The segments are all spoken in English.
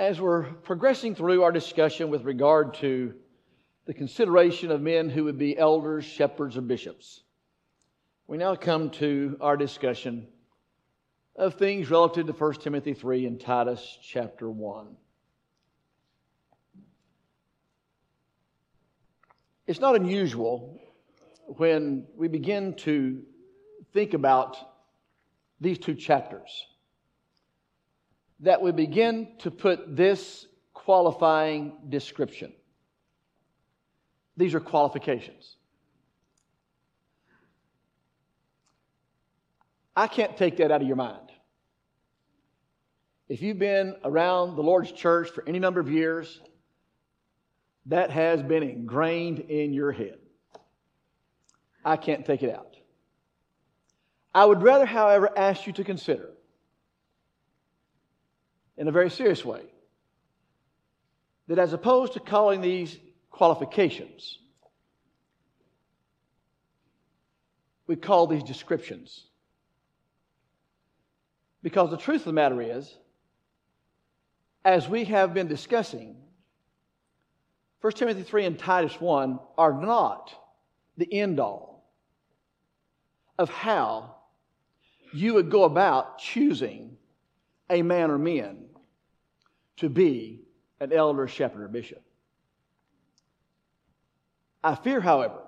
as we're progressing through our discussion with regard to the consideration of men who would be elders, shepherds, or bishops, we now come to our discussion of things relative to 1 Timothy 3 and Titus chapter 1. It's not unusual when we begin to think about these two chapters that we begin to put this qualifying description. These are qualifications. I can't take that out of your mind. If you've been around the Lord's church for any number of years, that has been ingrained in your head. I can't take it out. I would rather, however, ask you to consider in a very serious way that as opposed to calling these qualifications, we call these descriptions. Because the truth of the matter is, as we have been discussing, 1 Timothy 3 and Titus 1 are not the end all of how you would go about choosing a man or men to be an elder, shepherd, or bishop. I fear, however,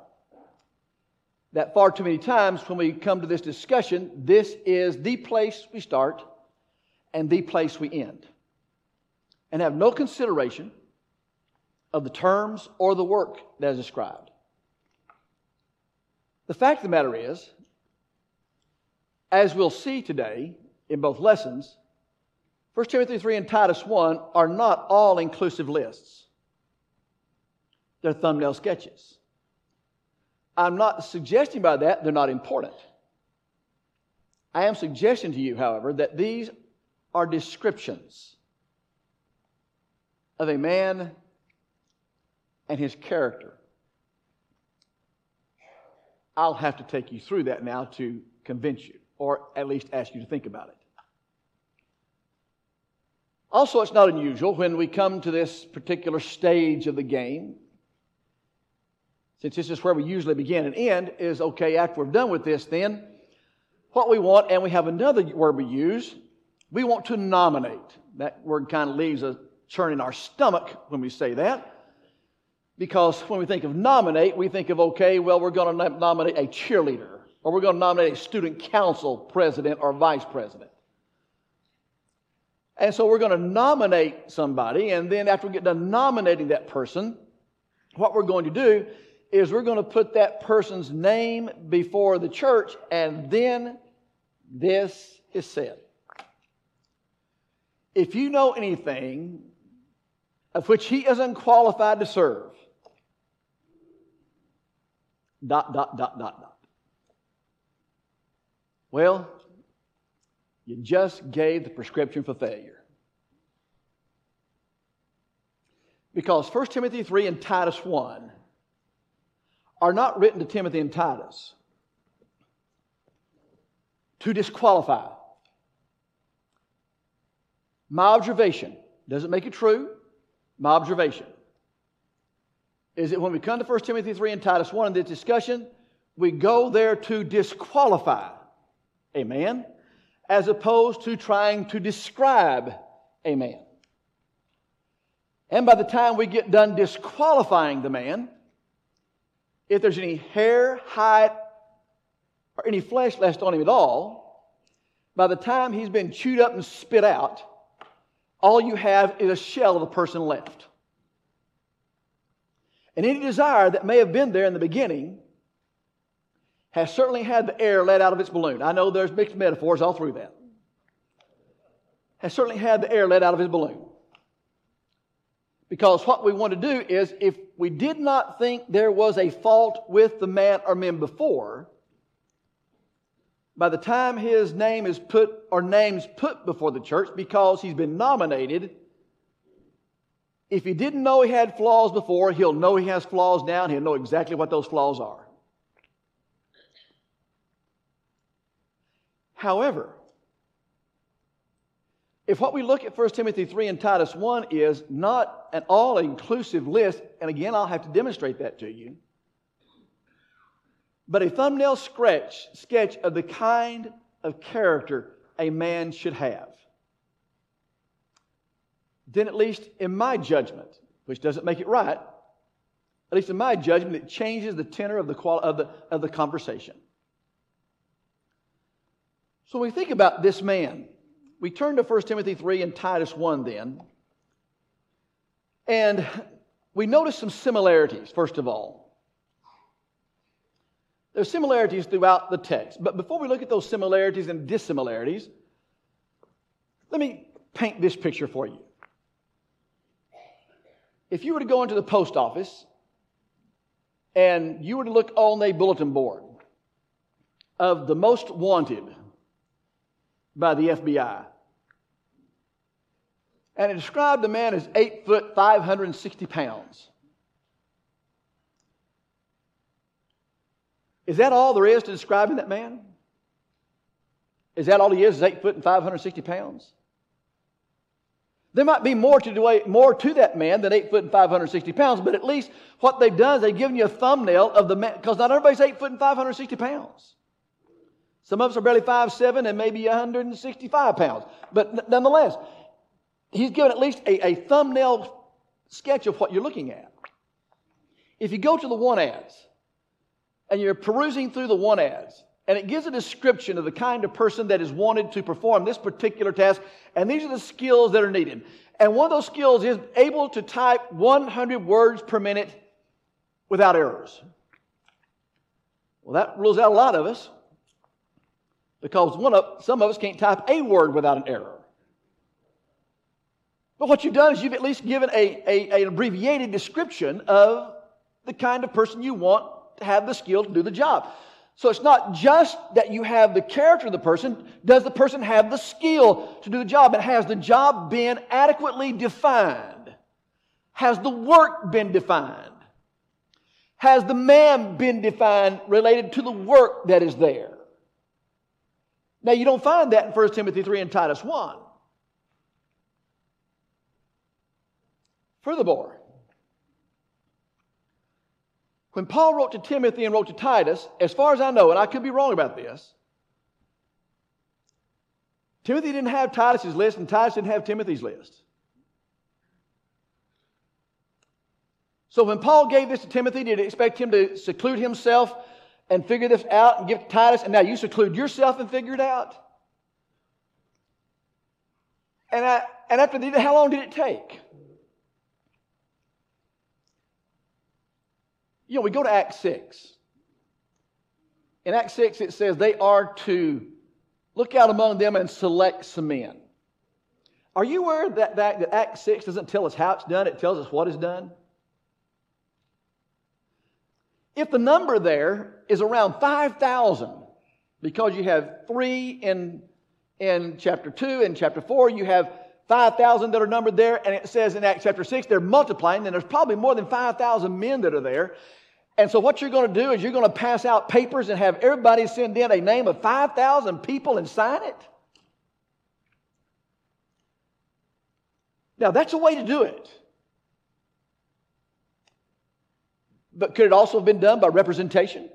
that far too many times when we come to this discussion, this is the place we start and the place we end, and have no consideration of the terms or the work that is described. The fact of the matter is, as we'll see today in both lessons, 1 Timothy 3 and Titus 1 are not all inclusive lists. They're thumbnail sketches. I'm not suggesting by that they're not important. I am suggesting to you, however, that these are descriptions of a man and his character. I'll have to take you through that now to convince you, or at least ask you to think about it. Also, it's not unusual when we come to this particular stage of the game, since this is where we usually begin and end, is okay, after we're done with this, then what we want, and we have another word we use, we want to nominate. That word kind of leaves a churn in our stomach when we say that. Because when we think of nominate, we think of, okay, well, we're going to nominate a cheerleader, or we're going to nominate a student council president or vice president. And so we're going to nominate somebody, and then after we get done nominating that person, what we're going to do is we're going to put that person's name before the church, and then this is said. If you know anything of which he is unqualified to serve, dot, dot, dot, dot, dot. Well, you just gave the prescription for failure. Because 1 Timothy 3 and Titus 1 are not written to Timothy and Titus to disqualify. My observation doesn't make it true. My observation is that when we come to 1 Timothy 3 and Titus 1 in this discussion, we go there to disqualify a man as opposed to trying to describe a man. And by the time we get done disqualifying the man, if there's any hair, height, or any flesh left on him at all, by the time he's been chewed up and spit out, all you have is a shell of a person left. And any desire that may have been there in the beginning has certainly had the air let out of its balloon. I know there's mixed metaphors all through that. Has certainly had the air let out of his balloon. Because what we want to do is, if we did not think there was a fault with the man or men before, by the time his name is put or names put before the church because he's been nominated, if he didn't know he had flaws before, he'll know he has flaws now and he'll know exactly what those flaws are. However, if what we look at 1 Timothy 3 and Titus 1 is not an all inclusive list, and again, I'll have to demonstrate that to you, but a thumbnail sketch, sketch of the kind of character a man should have, then at least in my judgment, which doesn't make it right, at least in my judgment, it changes the tenor of the, of the, of the conversation. So when we think about this man, we turn to 1 Timothy 3 and Titus 1 then. And we notice some similarities, first of all. There's similarities throughout the text. But before we look at those similarities and dissimilarities, let me paint this picture for you. If you were to go into the post office and you were to look on a bulletin board of the most wanted by the FBI, and it described the man as 8 foot 560 pounds. Is that all there is to describing that man? Is that all he is, is 8 foot and 560 pounds? There might be more to, more to that man than 8 foot and 560 pounds, but at least what they've done is they've given you a thumbnail of the man, because not everybody's 8 foot and 560 pounds. Some of us are barely 5'7 and maybe 165 pounds. But nonetheless, he's given at least a, a thumbnail sketch of what you're looking at. If you go to the one ads and you're perusing through the one ads, and it gives a description of the kind of person that is wanted to perform this particular task, and these are the skills that are needed. And one of those skills is able to type 100 words per minute without errors. Well, that rules out a lot of us because one of, some of us can't type a word without an error. But what you've done is you've at least given a, a, an abbreviated description of the kind of person you want to have the skill to do the job. So it's not just that you have the character of the person. Does the person have the skill to do the job? And has the job been adequately defined? Has the work been defined? Has the man been defined related to the work that is there? Now, you don't find that in 1 Timothy 3 and Titus 1. Furthermore, when Paul wrote to Timothy and wrote to Titus, as far as I know, and I could be wrong about this, Timothy didn't have Titus's list and Titus didn't have Timothy's list. So when Paul gave this to Timothy, did he expect him to seclude himself and figure this out and give to Titus, and now you seclude yourself and figure it out? And, I, and after that, how long did it take? You know, we go to Acts 6. In Acts 6, it says they are to look out among them and select some men. Are you aware that, that, that Acts 6 doesn't tell us how it's done, it tells us what is done? If the number there is around 5,000, because you have three in, in chapter 2 and chapter 4, you have 5,000 that are numbered there, and it says in Acts chapter 6, they're multiplying, and there's probably more than 5,000 men that are there. And so, what you're going to do is you're going to pass out papers and have everybody send in a name of 5,000 people and sign it. Now, that's a way to do it. But could it also have been done by representation?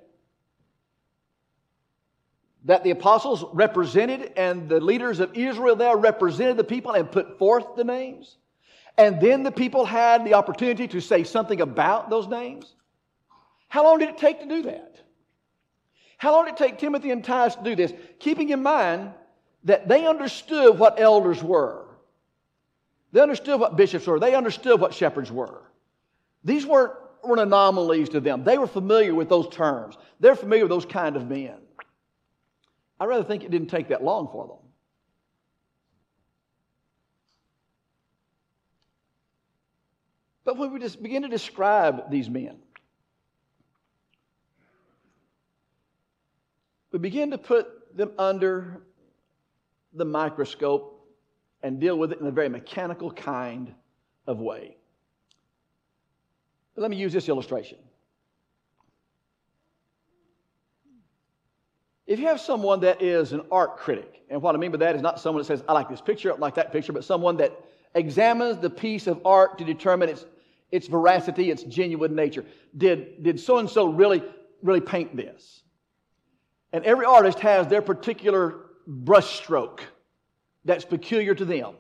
That the apostles represented and the leaders of Israel there represented the people and put forth the names? And then the people had the opportunity to say something about those names? How long did it take to do that? How long did it take Timothy and Titus to do this? Keeping in mind that they understood what elders were. They understood what bishops were. They understood what shepherds were. These weren't, weren't anomalies to them. They were familiar with those terms. They're familiar with those kind of men. I rather think it didn't take that long for them. But when we just begin to describe these men, we begin to put them under the microscope and deal with it in a very mechanical kind of way. But let me use this illustration. If you have someone that is an art critic, and what I mean by that is not someone that says, I like this picture, I like that picture, but someone that examines the piece of art to determine its, its veracity, its genuine nature. Did, did so-and-so really, really paint this? And every artist has their particular brushstroke that's peculiar to them.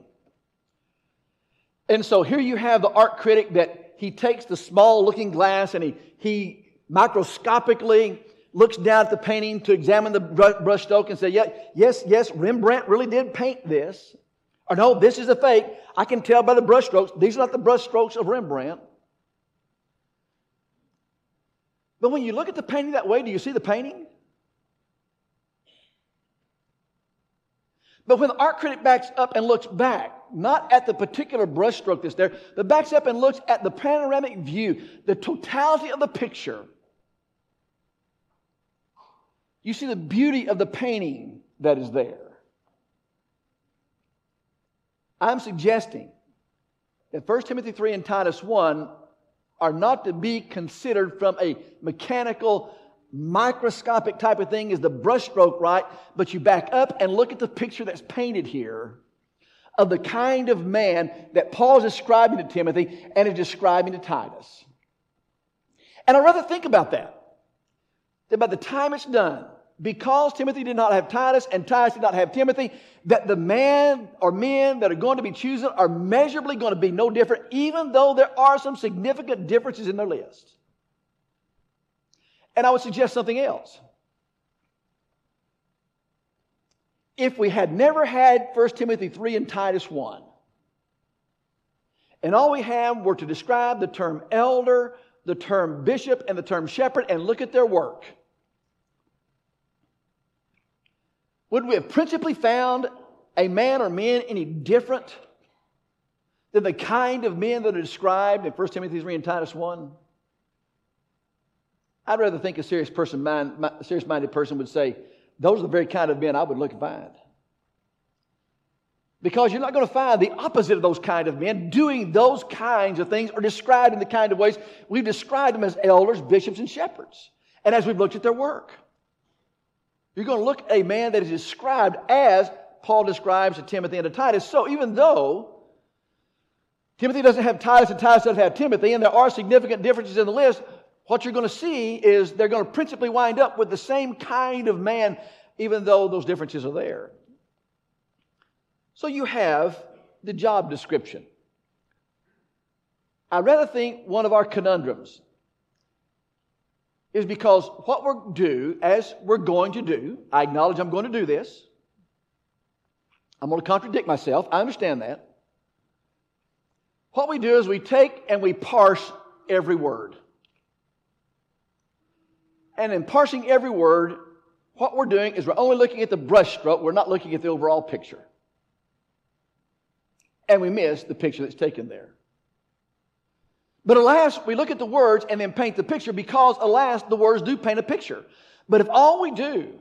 And so here you have the art critic that he takes the small looking glass and he, he microscopically looks down at the painting to examine the brushstroke and say, yeah, yes, yes, Rembrandt really did paint this. Or no, this is a fake. I can tell by the brushstrokes. These are not the brushstrokes of Rembrandt. But when you look at the painting that way, do you see the painting? But when the art critic backs up and looks back, not at the particular brushstroke that's there, but backs up and looks at the panoramic view, the totality of the picture, you see the beauty of the painting that is there. I'm suggesting that 1 Timothy 3 and Titus 1 are not to be considered from a mechanical, microscopic type of thing as the brushstroke, right? But you back up and look at the picture that's painted here of the kind of man that Paul is describing to Timothy and is describing to Titus. And I'd rather think about that. That by the time it's done, because Timothy did not have Titus and Titus did not have Timothy, that the man or men that are going to be chosen are measurably going to be no different, even though there are some significant differences in their list. And I would suggest something else. If we had never had 1 Timothy 3 and Titus 1, and all we have were to describe the term elder, the term bishop, and the term shepherd, and look at their work Would we have principally found a man or men any different than the kind of men that are described in 1 Timothy 3 and Titus 1? I'd rather think a serious person, mind, serious minded person would say, those are the very kind of men I would look and find. Because you're not going to find the opposite of those kind of men doing those kinds of things or described in the kind of ways we've described them as elders, bishops, and shepherds. And as we've looked at their work. You're going to look at a man that is described as Paul describes to Timothy and to Titus. So even though Timothy doesn't have Titus and Titus doesn't have Timothy, and there are significant differences in the list, what you're going to see is they're going to principally wind up with the same kind of man, even though those differences are there. So you have the job description. I rather think one of our conundrums is because what we're do, as we're going to do, I acknowledge I'm going to do this. I'm going to contradict myself. I understand that. What we do is we take and we parse every word. And in parsing every word, what we're doing is we're only looking at the brushstroke, we're not looking at the overall picture. And we miss the picture that's taken there. But alas, we look at the words and then paint the picture because, alas, the words do paint a picture. But if all we do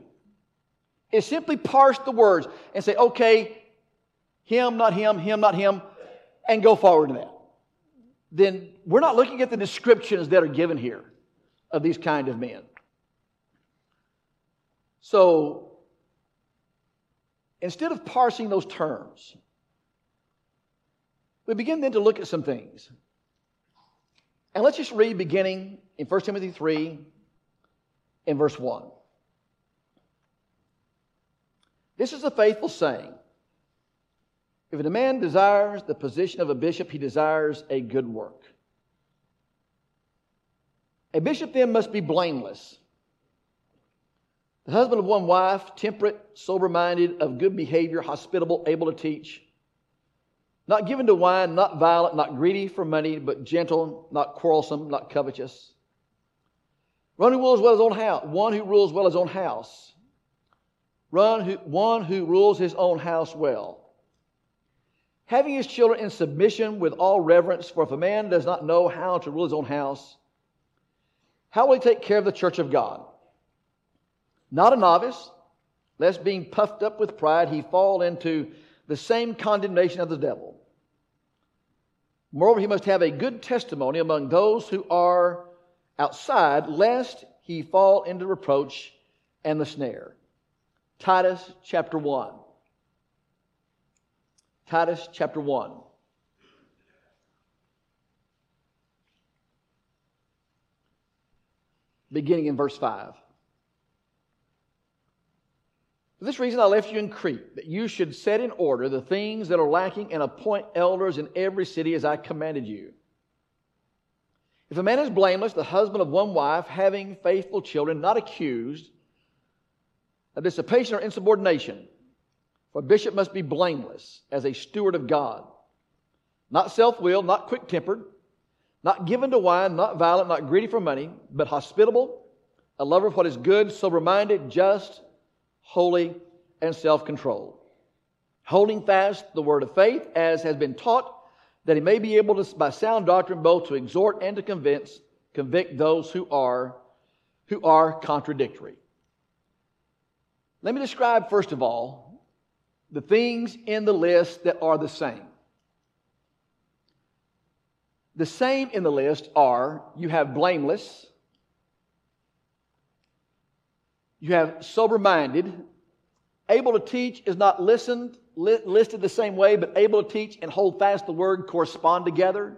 is simply parse the words and say, okay, him, not him, him, not him, and go forward to that, then we're not looking at the descriptions that are given here of these kind of men. So, instead of parsing those terms, we begin then to look at some things. And let's just read beginning in 1 Timothy 3 in verse 1. This is a faithful saying. If a man desires the position of a bishop, he desires a good work. A bishop then must be blameless, the husband of one wife, temperate, sober minded, of good behavior, hospitable, able to teach not given to wine, not violent, not greedy for money, but gentle, not quarrelsome, not covetous. One who rules well his own house. One who rules well his own house. Run who, one who rules his own house well. Having his children in submission with all reverence, for if a man does not know how to rule his own house, how will he take care of the church of God? Not a novice, lest being puffed up with pride he fall into the same condemnation of the devil. Moreover, he must have a good testimony among those who are outside, lest he fall into reproach and the snare. Titus chapter 1. Titus chapter 1. Beginning in verse 5. For this reason I left you in Crete, that you should set in order the things that are lacking and appoint elders in every city as I commanded you. If a man is blameless, the husband of one wife, having faithful children, not accused of dissipation or insubordination, for a bishop must be blameless as a steward of God, not self willed, not quick tempered, not given to wine, not violent, not greedy for money, but hospitable, a lover of what is good, sober minded, just, holy, and self controlled, holding fast the word of faith as has been taught that he may be able to, by sound doctrine, both to exhort and to convince, convict those who are, who are contradictory. Let me describe, first of all, the things in the list that are the same. The same in the list are you have blameless, you have sober minded, able to teach is not listened li- listed the same way, but able to teach and hold fast the word correspond together.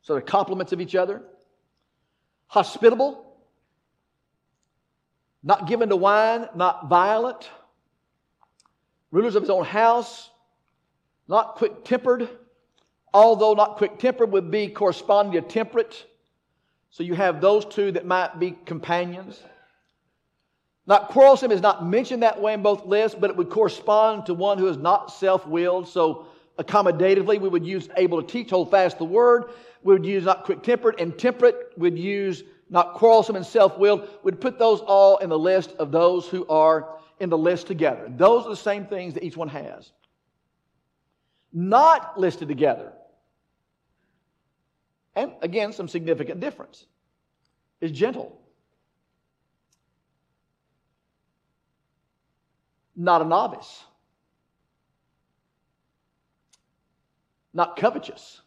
So they're complements of each other. Hospitable, not given to wine, not violent, rulers of his own house, not quick tempered, although not quick tempered would be corresponding to temperate. So you have those two that might be companions. Not quarrelsome is not mentioned that way in both lists, but it would correspond to one who is not self willed. So, accommodatively, we would use able to teach, hold fast the word. We would use not quick tempered and temperate. We'd use not quarrelsome and self willed. We'd put those all in the list of those who are in the list together. Those are the same things that each one has. Not listed together. And again, some significant difference is gentle. Not a novice, not covetous,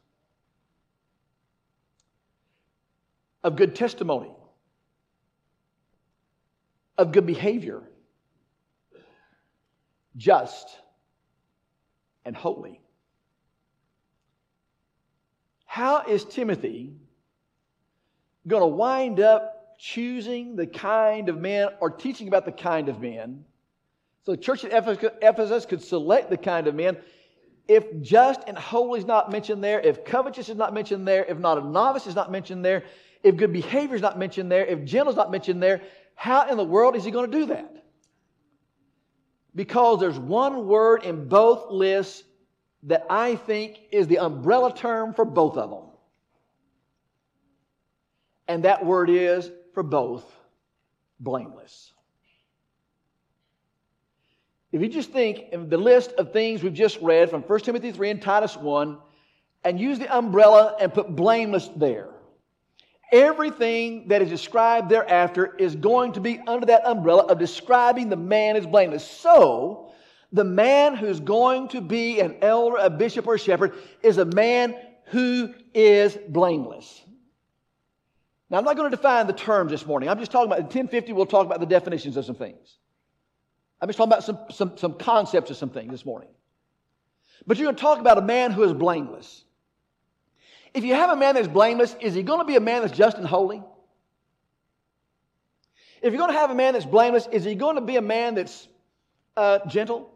of good testimony, of good behavior, just, and holy. How is Timothy going to wind up choosing the kind of men or teaching about the kind of men so the church at Ephesus could select the kind of men. If just and holy is not mentioned there, if covetous is not mentioned there, if not a novice is not mentioned there, if good behavior is not mentioned there, if gentle is not mentioned there, how in the world is he going to do that? Because there's one word in both lists that I think is the umbrella term for both of them. And that word is for both blameless. If you just think of the list of things we've just read from 1 Timothy 3 and Titus 1 and use the umbrella and put blameless there, everything that is described thereafter is going to be under that umbrella of describing the man as blameless. So, the man who's going to be an elder, a bishop, or a shepherd is a man who is blameless. Now, I'm not going to define the terms this morning. I'm just talking about, in 1050, we'll talk about the definitions of some things. I'm just talking about some, some, some concepts of some things this morning. But you're going to talk about a man who is blameless. If you have a man that's blameless, is he going to be a man that's just and holy? If you're going to have a man that's blameless, is he going to be a man that's uh, gentle?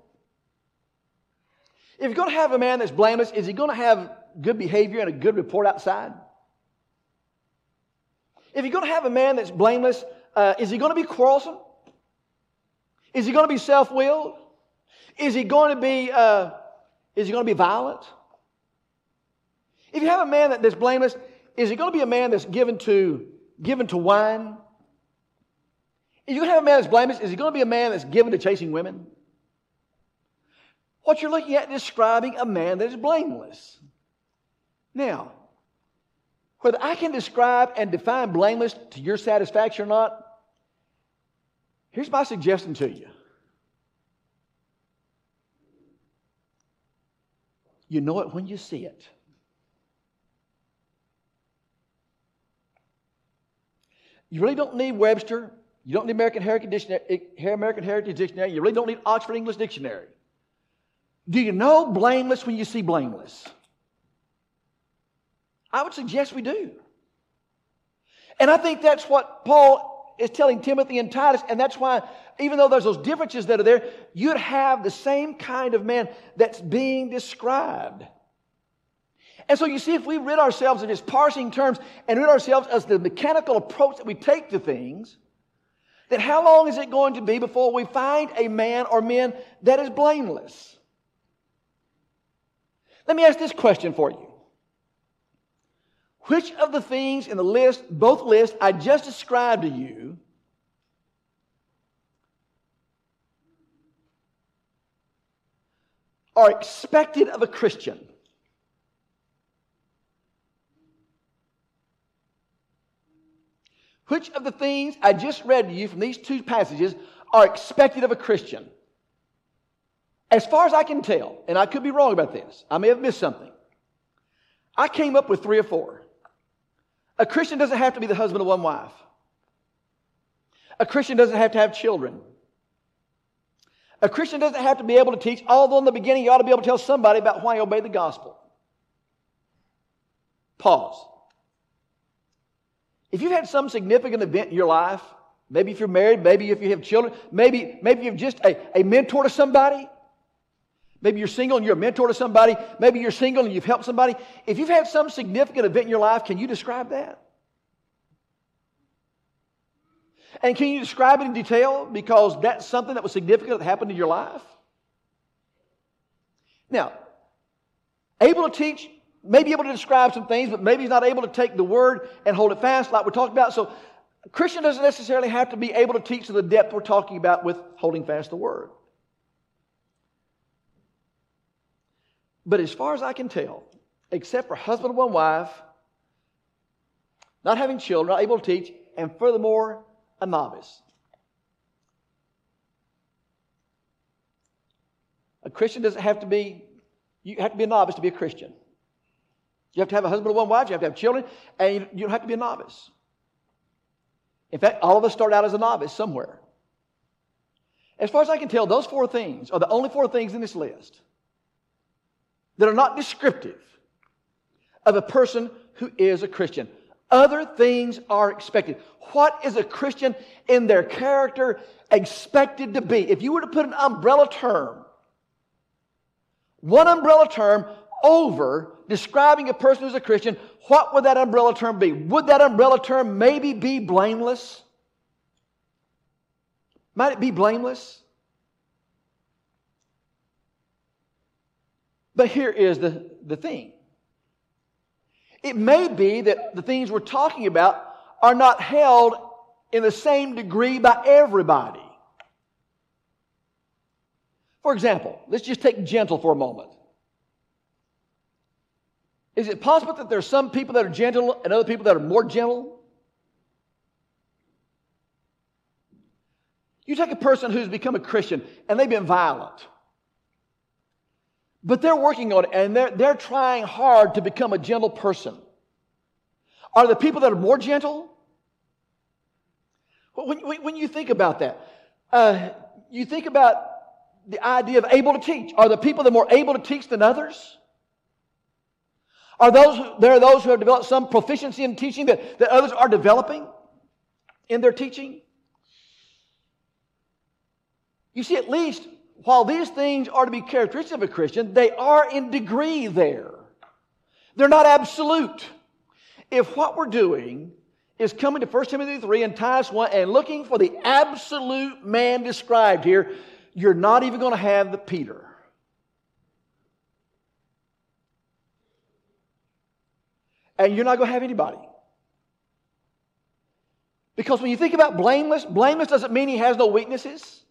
If you're going to have a man that's blameless, is he going to have good behavior and a good report outside? If you're going to have a man that's blameless, uh, is he going to be quarrelsome? Is he going to be self-willed? Is he going to be, uh, is he going to be violent? If you have a man that's blameless, is he going to be a man that's given to, given to wine? If you have a man that's blameless, is he going to be a man that's given to chasing women? What you're looking at describing a man that is blameless. Now, whether I can describe and define blameless to your satisfaction or not, Here's my suggestion to you. You know it when you see it. You really don't need Webster You don't need American Heritage Dictionary, eh, American Heritage Dictionary. You really don't need Oxford English Dictionary. Do you know blameless when you see blameless? I would suggest we do. And I think that's what Paul is telling Timothy and Titus, and that's why, even though there's those differences that are there, you'd have the same kind of man that's being described. And so you see, if we rid ourselves of just parsing terms and rid ourselves of the mechanical approach that we take to things, then how long is it going to be before we find a man or men that is blameless? Let me ask this question for you. Which of the things in the list, both lists I just described to you, are expected of a Christian? Which of the things I just read to you from these two passages are expected of a Christian? As far as I can tell, and I could be wrong about this, I may have missed something. I came up with three or four. A Christian doesn't have to be the husband of one wife. A Christian doesn't have to have children. A Christian doesn't have to be able to teach, although in the beginning you ought to be able to tell somebody about why you obey the gospel. Pause. If you've had some significant event in your life, maybe if you're married, maybe if you have children, maybe, maybe you're just a, a mentor to somebody, maybe you're single and you're a mentor to somebody, maybe you're single and you've helped somebody. If you've had some significant event in your life, can you describe that? And can you describe it in detail because that's something that was significant that happened in your life? Now, able to teach may be able to describe some things, but maybe he's not able to take the word and hold it fast like we're talking about. So, a Christian doesn't necessarily have to be able to teach to the depth we're talking about with holding fast the word. But as far as I can tell, except for husband and one wife, not having children, not able to teach, and furthermore, a novice. A Christian doesn't have to be, you have to be a novice to be a Christian. You have to have a husband and one wife, you have to have children, and you, you don't have to be a novice. In fact, all of us start out as a novice somewhere. As far as I can tell, those four things are the only four things in this list that are not descriptive of a person who is a Christian. Other things are expected. What is a Christian in their character expected to be? If you were to put an umbrella term, one umbrella term over describing a person who's a Christian, what would that umbrella term be? Would that umbrella term maybe be blameless? Might it be blameless? But here is the, the thing. It may be that the things we're talking about are not held in the same degree by everybody. For example, let's just take gentle for a moment. Is it possible that there are some people that are gentle and other people that are more gentle? You take a person who's become a Christian and they've been violent, but they're working on it and they're, they're trying hard to become a gentle person. Are the people that are more gentle? When, when, when you think about that, uh, you think about the idea of able to teach. Are the people that are more able to teach than others? Are those, there are those who have developed some proficiency in teaching that, that others are developing in their teaching? You see, at least while these things are to be characteristic of a Christian, they are in degree there. They're not absolute. If what we're doing is coming to 1 Timothy 3 and Titus 1 and looking for the absolute man described here, you're not even going to have the Peter. and you're not going to have anybody. Because when you think about blameless, blameless doesn't mean he has no weaknesses.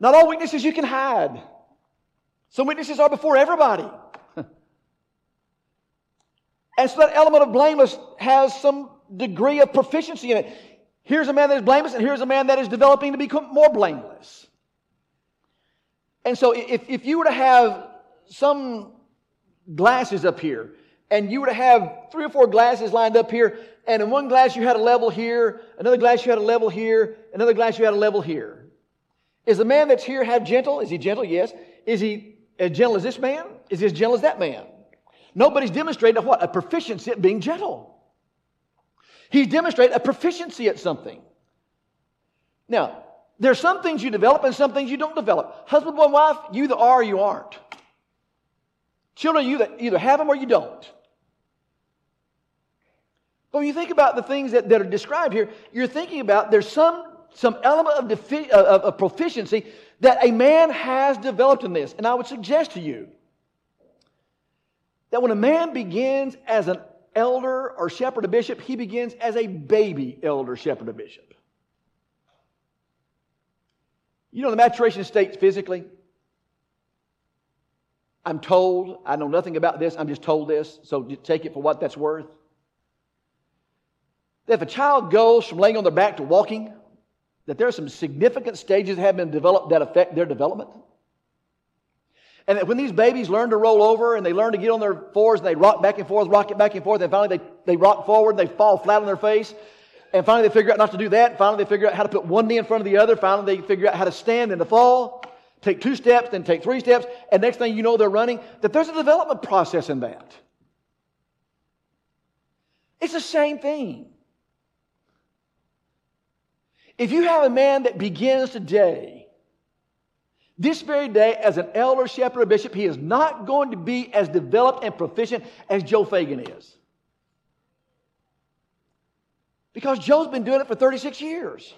Not all weaknesses you can hide. Some weaknesses are before everybody. and so that element of blameless has some degree of proficiency in it. Here's a man that is blameless, and here's a man that is developing to become more blameless. And so if, if you were to have some glasses up here, and you were to have three or four glasses lined up here, and in one glass you had a level here, another glass you had a level here, another glass you had a level here. Is the man that's here have gentle? Is he gentle? Yes. Is he as gentle as this man? Is he as gentle as that man? Nobody's demonstrated what? A proficiency at being gentle. He's demonstrated a proficiency at something. Now, there are some things you develop and some things you don't develop. Husband and wife, you either are or you aren't. Children, you that either have them or you don't. But when you think about the things that, that are described here, you're thinking about there's some, some element of, defi- uh, of, of proficiency that a man has developed in this. And I would suggest to you that when a man begins as an elder or shepherd or bishop, he begins as a baby elder, shepherd, or bishop. You know the maturation state physically? I'm told, I know nothing about this, I'm just told this, so take it for what that's worth. That if a child goes from laying on their back to walking, that there are some significant stages that have been developed that affect their development. And that when these babies learn to roll over and they learn to get on their fours and they rock back and forth, rock it back and forth, and finally they, they rock forward and they fall flat on their face, and finally they figure out not to do that, and finally they figure out how to put one knee in front of the other, finally they figure out how to stand and to fall, take two steps, then take three steps, and next thing you know they're running, that there's a development process in that. It's the same thing. If you have a man that begins today, this very day, as an elder, shepherd, or bishop, he is not going to be as developed and proficient as Joe Fagan is. Because Joe's been doing it for 36 years.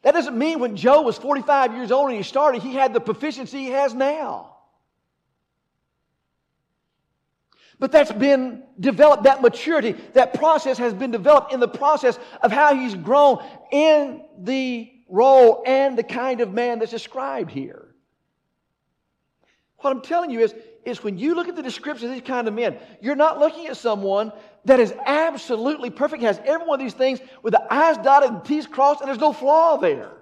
That doesn't mean when Joe was 45 years old and he started, he had the proficiency he has now. But that's been developed, that maturity, that process has been developed in the process of how he's grown in the role and the kind of man that's described here. What I'm telling you is, is when you look at the description of these kind of men, you're not looking at someone that is absolutely perfect, has every one of these things with the I's dotted and T's crossed, and there's no flaw there.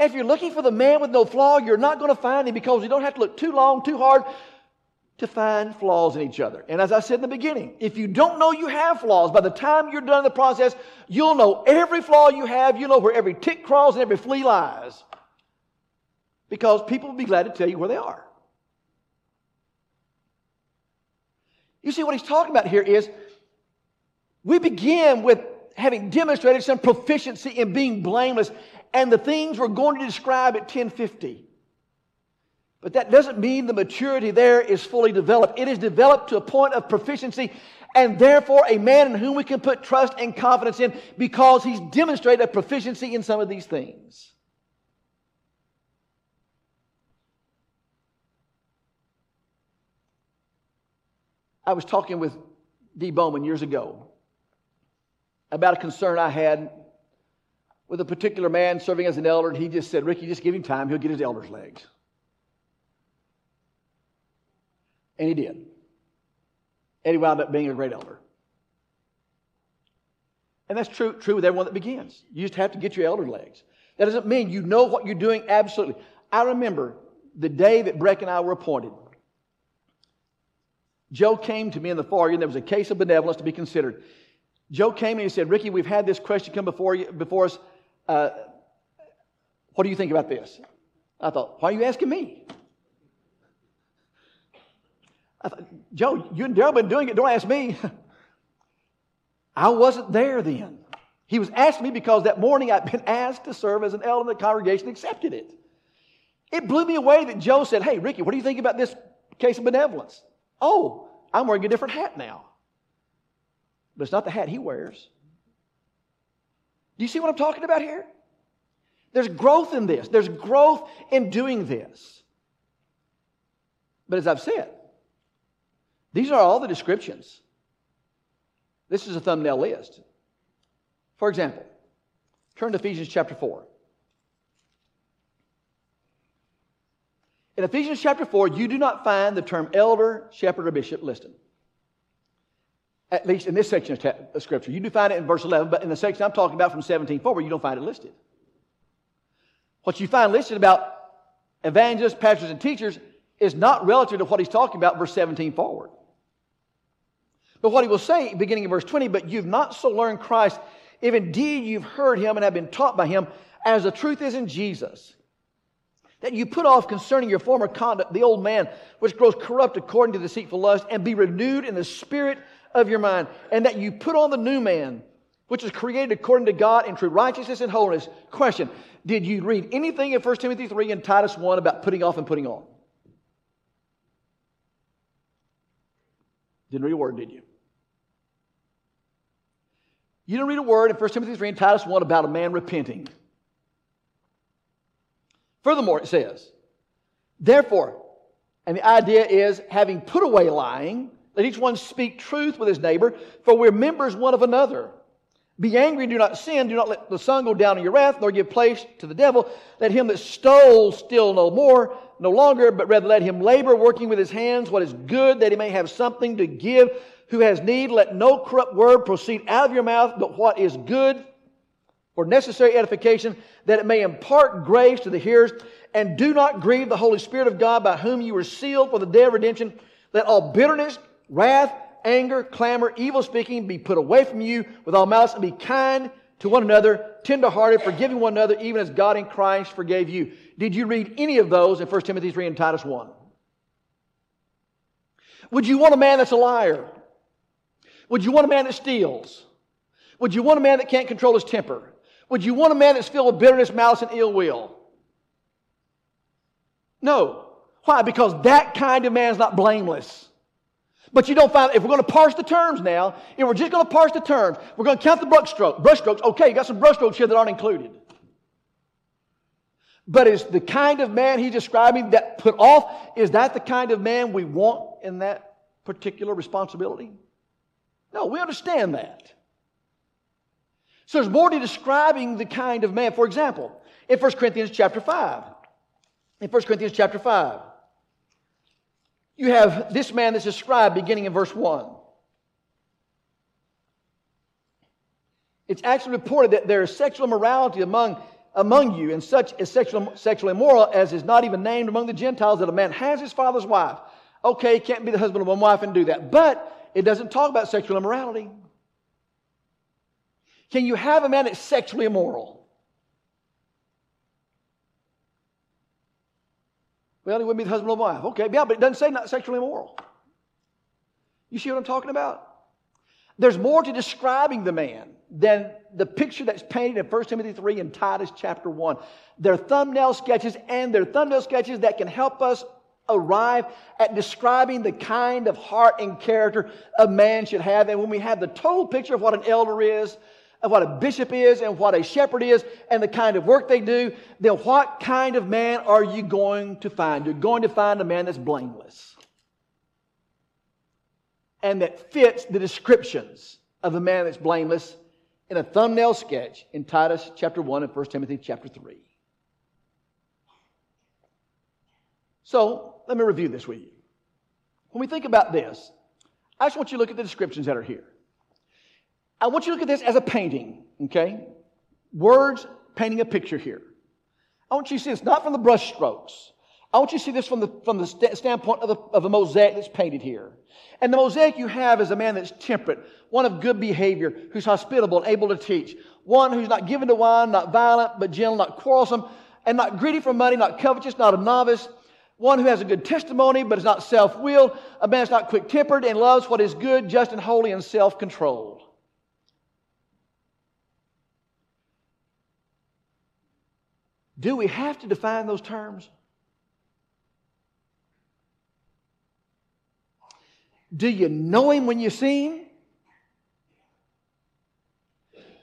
if you're looking for the man with no flaw, you're not going to find him because you don't have to look too long, too hard, to find flaws in each other. And as I said in the beginning, if you don't know you have flaws, by the time you're done the process, you'll know every flaw you have. You'll know where every tick crawls and every flea lies. Because people will be glad to tell you where they are. You see, what he's talking about here is we begin with having demonstrated some proficiency in being blameless, and the things we're going to describe at 1050 but that doesn't mean the maturity there is fully developed. It is developed to a point of proficiency and therefore a man in whom we can put trust and confidence in because he's demonstrated a proficiency in some of these things. I was talking with D. Bowman years ago about a concern I had with a particular man serving as an elder, and he just said, Ricky, just give him time, he'll get his elder's legs. And he did. And he wound up being a great elder. And that's true, true with everyone that begins. You just have to get your elder legs. That doesn't mean you know what you're doing absolutely. I remember the day that Breck and I were appointed. Joe came to me in the foyer, and there was a case of benevolence to be considered. Joe came and he said, Ricky, we've had this question come before, you, before us. Uh, what do you think about this? I thought, why are you asking me? I thought, Joe, you and Daryl been doing it. Don't ask me. I wasn't there then. He was asking me because that morning I'd been asked to serve as an elder in the congregation, accepted it. It blew me away that Joe said, Hey, Ricky, what do you think about this case of benevolence? Oh, I'm wearing a different hat now. But it's not the hat he wears. Do you see what I'm talking about here? There's growth in this, there's growth in doing this. But as I've said, these are all the descriptions. This is a thumbnail list. For example, turn to Ephesians chapter 4. In Ephesians chapter 4, you do not find the term elder, shepherd, or bishop listed. At least in this section of Scripture. You do find it in verse 11, but in the section I'm talking about from 17 forward, you don't find it listed. What you find listed about evangelists, pastors, and teachers is not relative to what he's talking about, verse 17 forward. But what he will say, beginning in verse 20, but you've not so learned Christ, if indeed you've heard him and have been taught by him, as the truth is in Jesus. That you put off concerning your former conduct the old man, which grows corrupt according to deceitful lust, and be renewed in the spirit of your mind, and that you put on the new man, which is created according to God in true righteousness and holiness. Question Did you read anything in 1 Timothy 3 and Titus 1 about putting off and putting on? Didn't read a word, did you? You don't read a word in 1 Timothy 3 and Titus 1 about a man repenting. Furthermore, it says, Therefore, and the idea is having put away lying, let each one speak truth with his neighbor, for we're members one of another. Be angry and do not sin. Do not let the sun go down in your wrath, nor give place to the devil. Let him that stole steal no more, no longer, but rather let him labor, working with his hands what is good, that he may have something to give who has need. Let no corrupt word proceed out of your mouth, but what is good for necessary edification, that it may impart grace to the hearers. And do not grieve the Holy Spirit of God, by whom you were sealed for the day of redemption. Let all bitterness, wrath, anger, clamor, evil speaking be put away from you with all malice, and be kind to one another, tenderhearted, forgiving one another, even as God in Christ forgave you. Did you read any of those in 1 Timothy 3 and Titus 1? Would you want a man that's a liar? Would you want a man that steals? Would you want a man that can't control his temper? Would you want a man that's filled with bitterness, malice, and ill will? No. Why? Because that kind of man is not blameless. But you don't find, if we're going to parse the terms now, if we're just going to parse the terms, we're going to count the brushstrokes. Brushstrokes, okay, you got some brushstrokes here that aren't included. But is the kind of man he's describing that put off, is that the kind of man we want in that particular responsibility? No, we understand that. So there's more to describing the kind of man. For example, in 1 Corinthians chapter 5. In 1 Corinthians chapter 5 you have this man that's described beginning in verse 1. It's actually reported that there is sexual immorality among, among you, and such is sexual, sexual immoral as is not even named among the Gentiles, that a man has his father's wife. Okay, he can't be the husband of one wife and do that. But it doesn't talk about sexual immorality. Can you have a man that's sexually immoral? Well, he wouldn't be the husband of a wife. Okay, yeah, but it doesn't say not sexually immoral. You see what I'm talking about? There's more to describing the man than the picture that's painted in 1 Timothy 3 and Titus chapter 1. They're thumbnail sketches, and they're thumbnail sketches that can help us arrive at describing the kind of heart and character a man should have. And when we have the total picture of what an elder is, of what a bishop is and what a shepherd is and the kind of work they do, then what kind of man are you going to find? You're going to find a man that's blameless and that fits the descriptions of a man that's blameless in a thumbnail sketch in Titus chapter 1 and 1 Timothy chapter 3. So, let me review this with you. When we think about this, I just want you to look at the descriptions that are here. I want you to look at this as a painting, okay? Words painting a picture here. I want you to see this not from the brush strokes. I want you to see this from the, from the st- standpoint of the, of mosaic that's painted here. And the mosaic you have is a man that's temperate, one of good behavior, who's hospitable and able to teach, one who's not given to wine, not violent, but gentle, not quarrelsome, and not greedy for money, not covetous, not a novice, one who has a good testimony but is not self willed, a man that's not quick tempered and loves what is good, just and holy, and self controlled. Do we have to define those terms? Do you know him when you see him?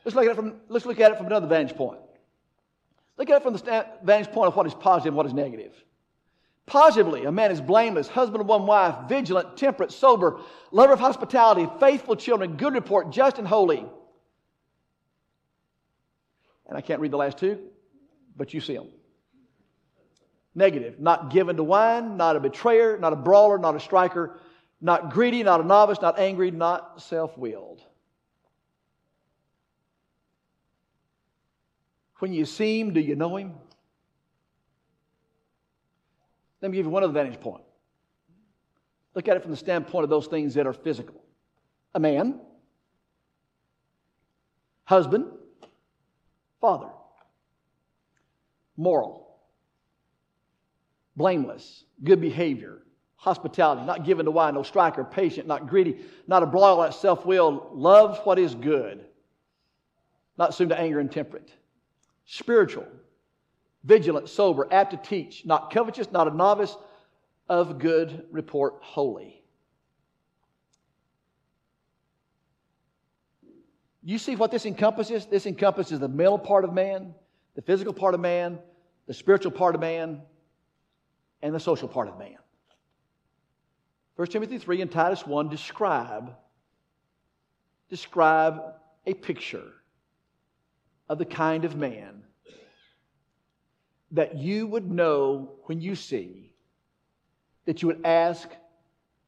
Let's look at it from, let's look at it from another vantage point. Look at it from the vantage point of what is positive and what is negative. Positively, a man is blameless, husband of one wife, vigilant, temperate, sober, lover of hospitality, faithful children, good report, just and holy. And I can't read the last two but you see them. Negative. Not given to wine, not a betrayer, not a brawler, not a striker, not greedy, not a novice, not angry, not self willed. When you see him, do you know him? Let me give you one other vantage point. Look at it from the standpoint of those things that are physical. A man, husband, father, moral, blameless, good behavior, hospitality, not given to wine, no striker, patient, not greedy, not a broiler at self will, loves what is good, not soon to anger and temperate, spiritual, vigilant, sober, apt to teach, not covetous, not a novice, of good report, holy. You see what this encompasses? This encompasses the mental part of man, the physical part of man, the spiritual part of man, and the social part of man. 1 Timothy 3 and Titus 1 describe, describe a picture of the kind of man that you would know when you see, that you would ask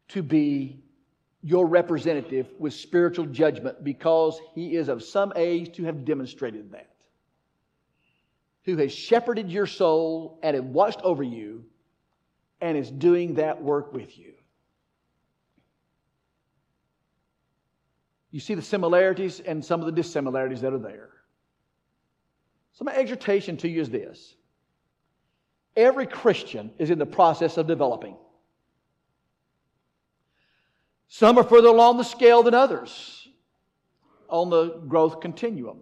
to be your representative with spiritual judgment because he is of some age to have demonstrated that. Who has shepherded your soul and have watched over you and is doing that work with you. You see the similarities and some of the dissimilarities that are there. So, my exhortation to you is this every Christian is in the process of developing. Some are further along the scale than others on the growth continuum.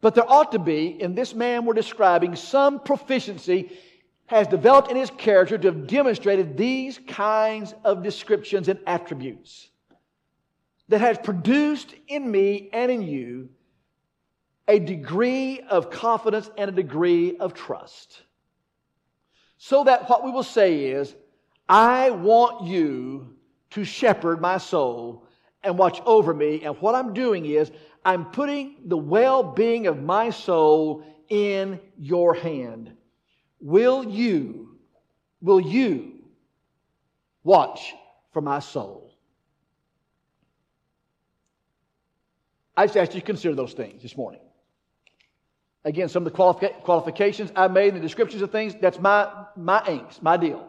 But there ought to be, in this man we're describing, some proficiency has developed in his character to have demonstrated these kinds of descriptions and attributes that has produced in me and in you a degree of confidence and a degree of trust. So that what we will say is, I want you to shepherd my soul and watch over me. And what I'm doing is, I'm putting the well being of my soul in your hand. Will you, will you watch for my soul? I just ask you to consider those things this morning. Again, some of the qualific- qualifications I made in the descriptions of things, that's my, my angst, my deal.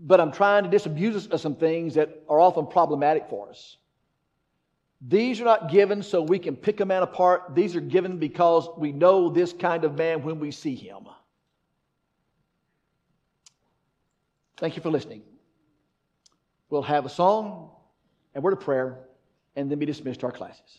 But I'm trying to disabuse us of some things that are often problematic for us. These are not given so we can pick a man apart. These are given because we know this kind of man when we see him. Thank you for listening. We'll have a song and word of prayer and then be dismissed to our classes.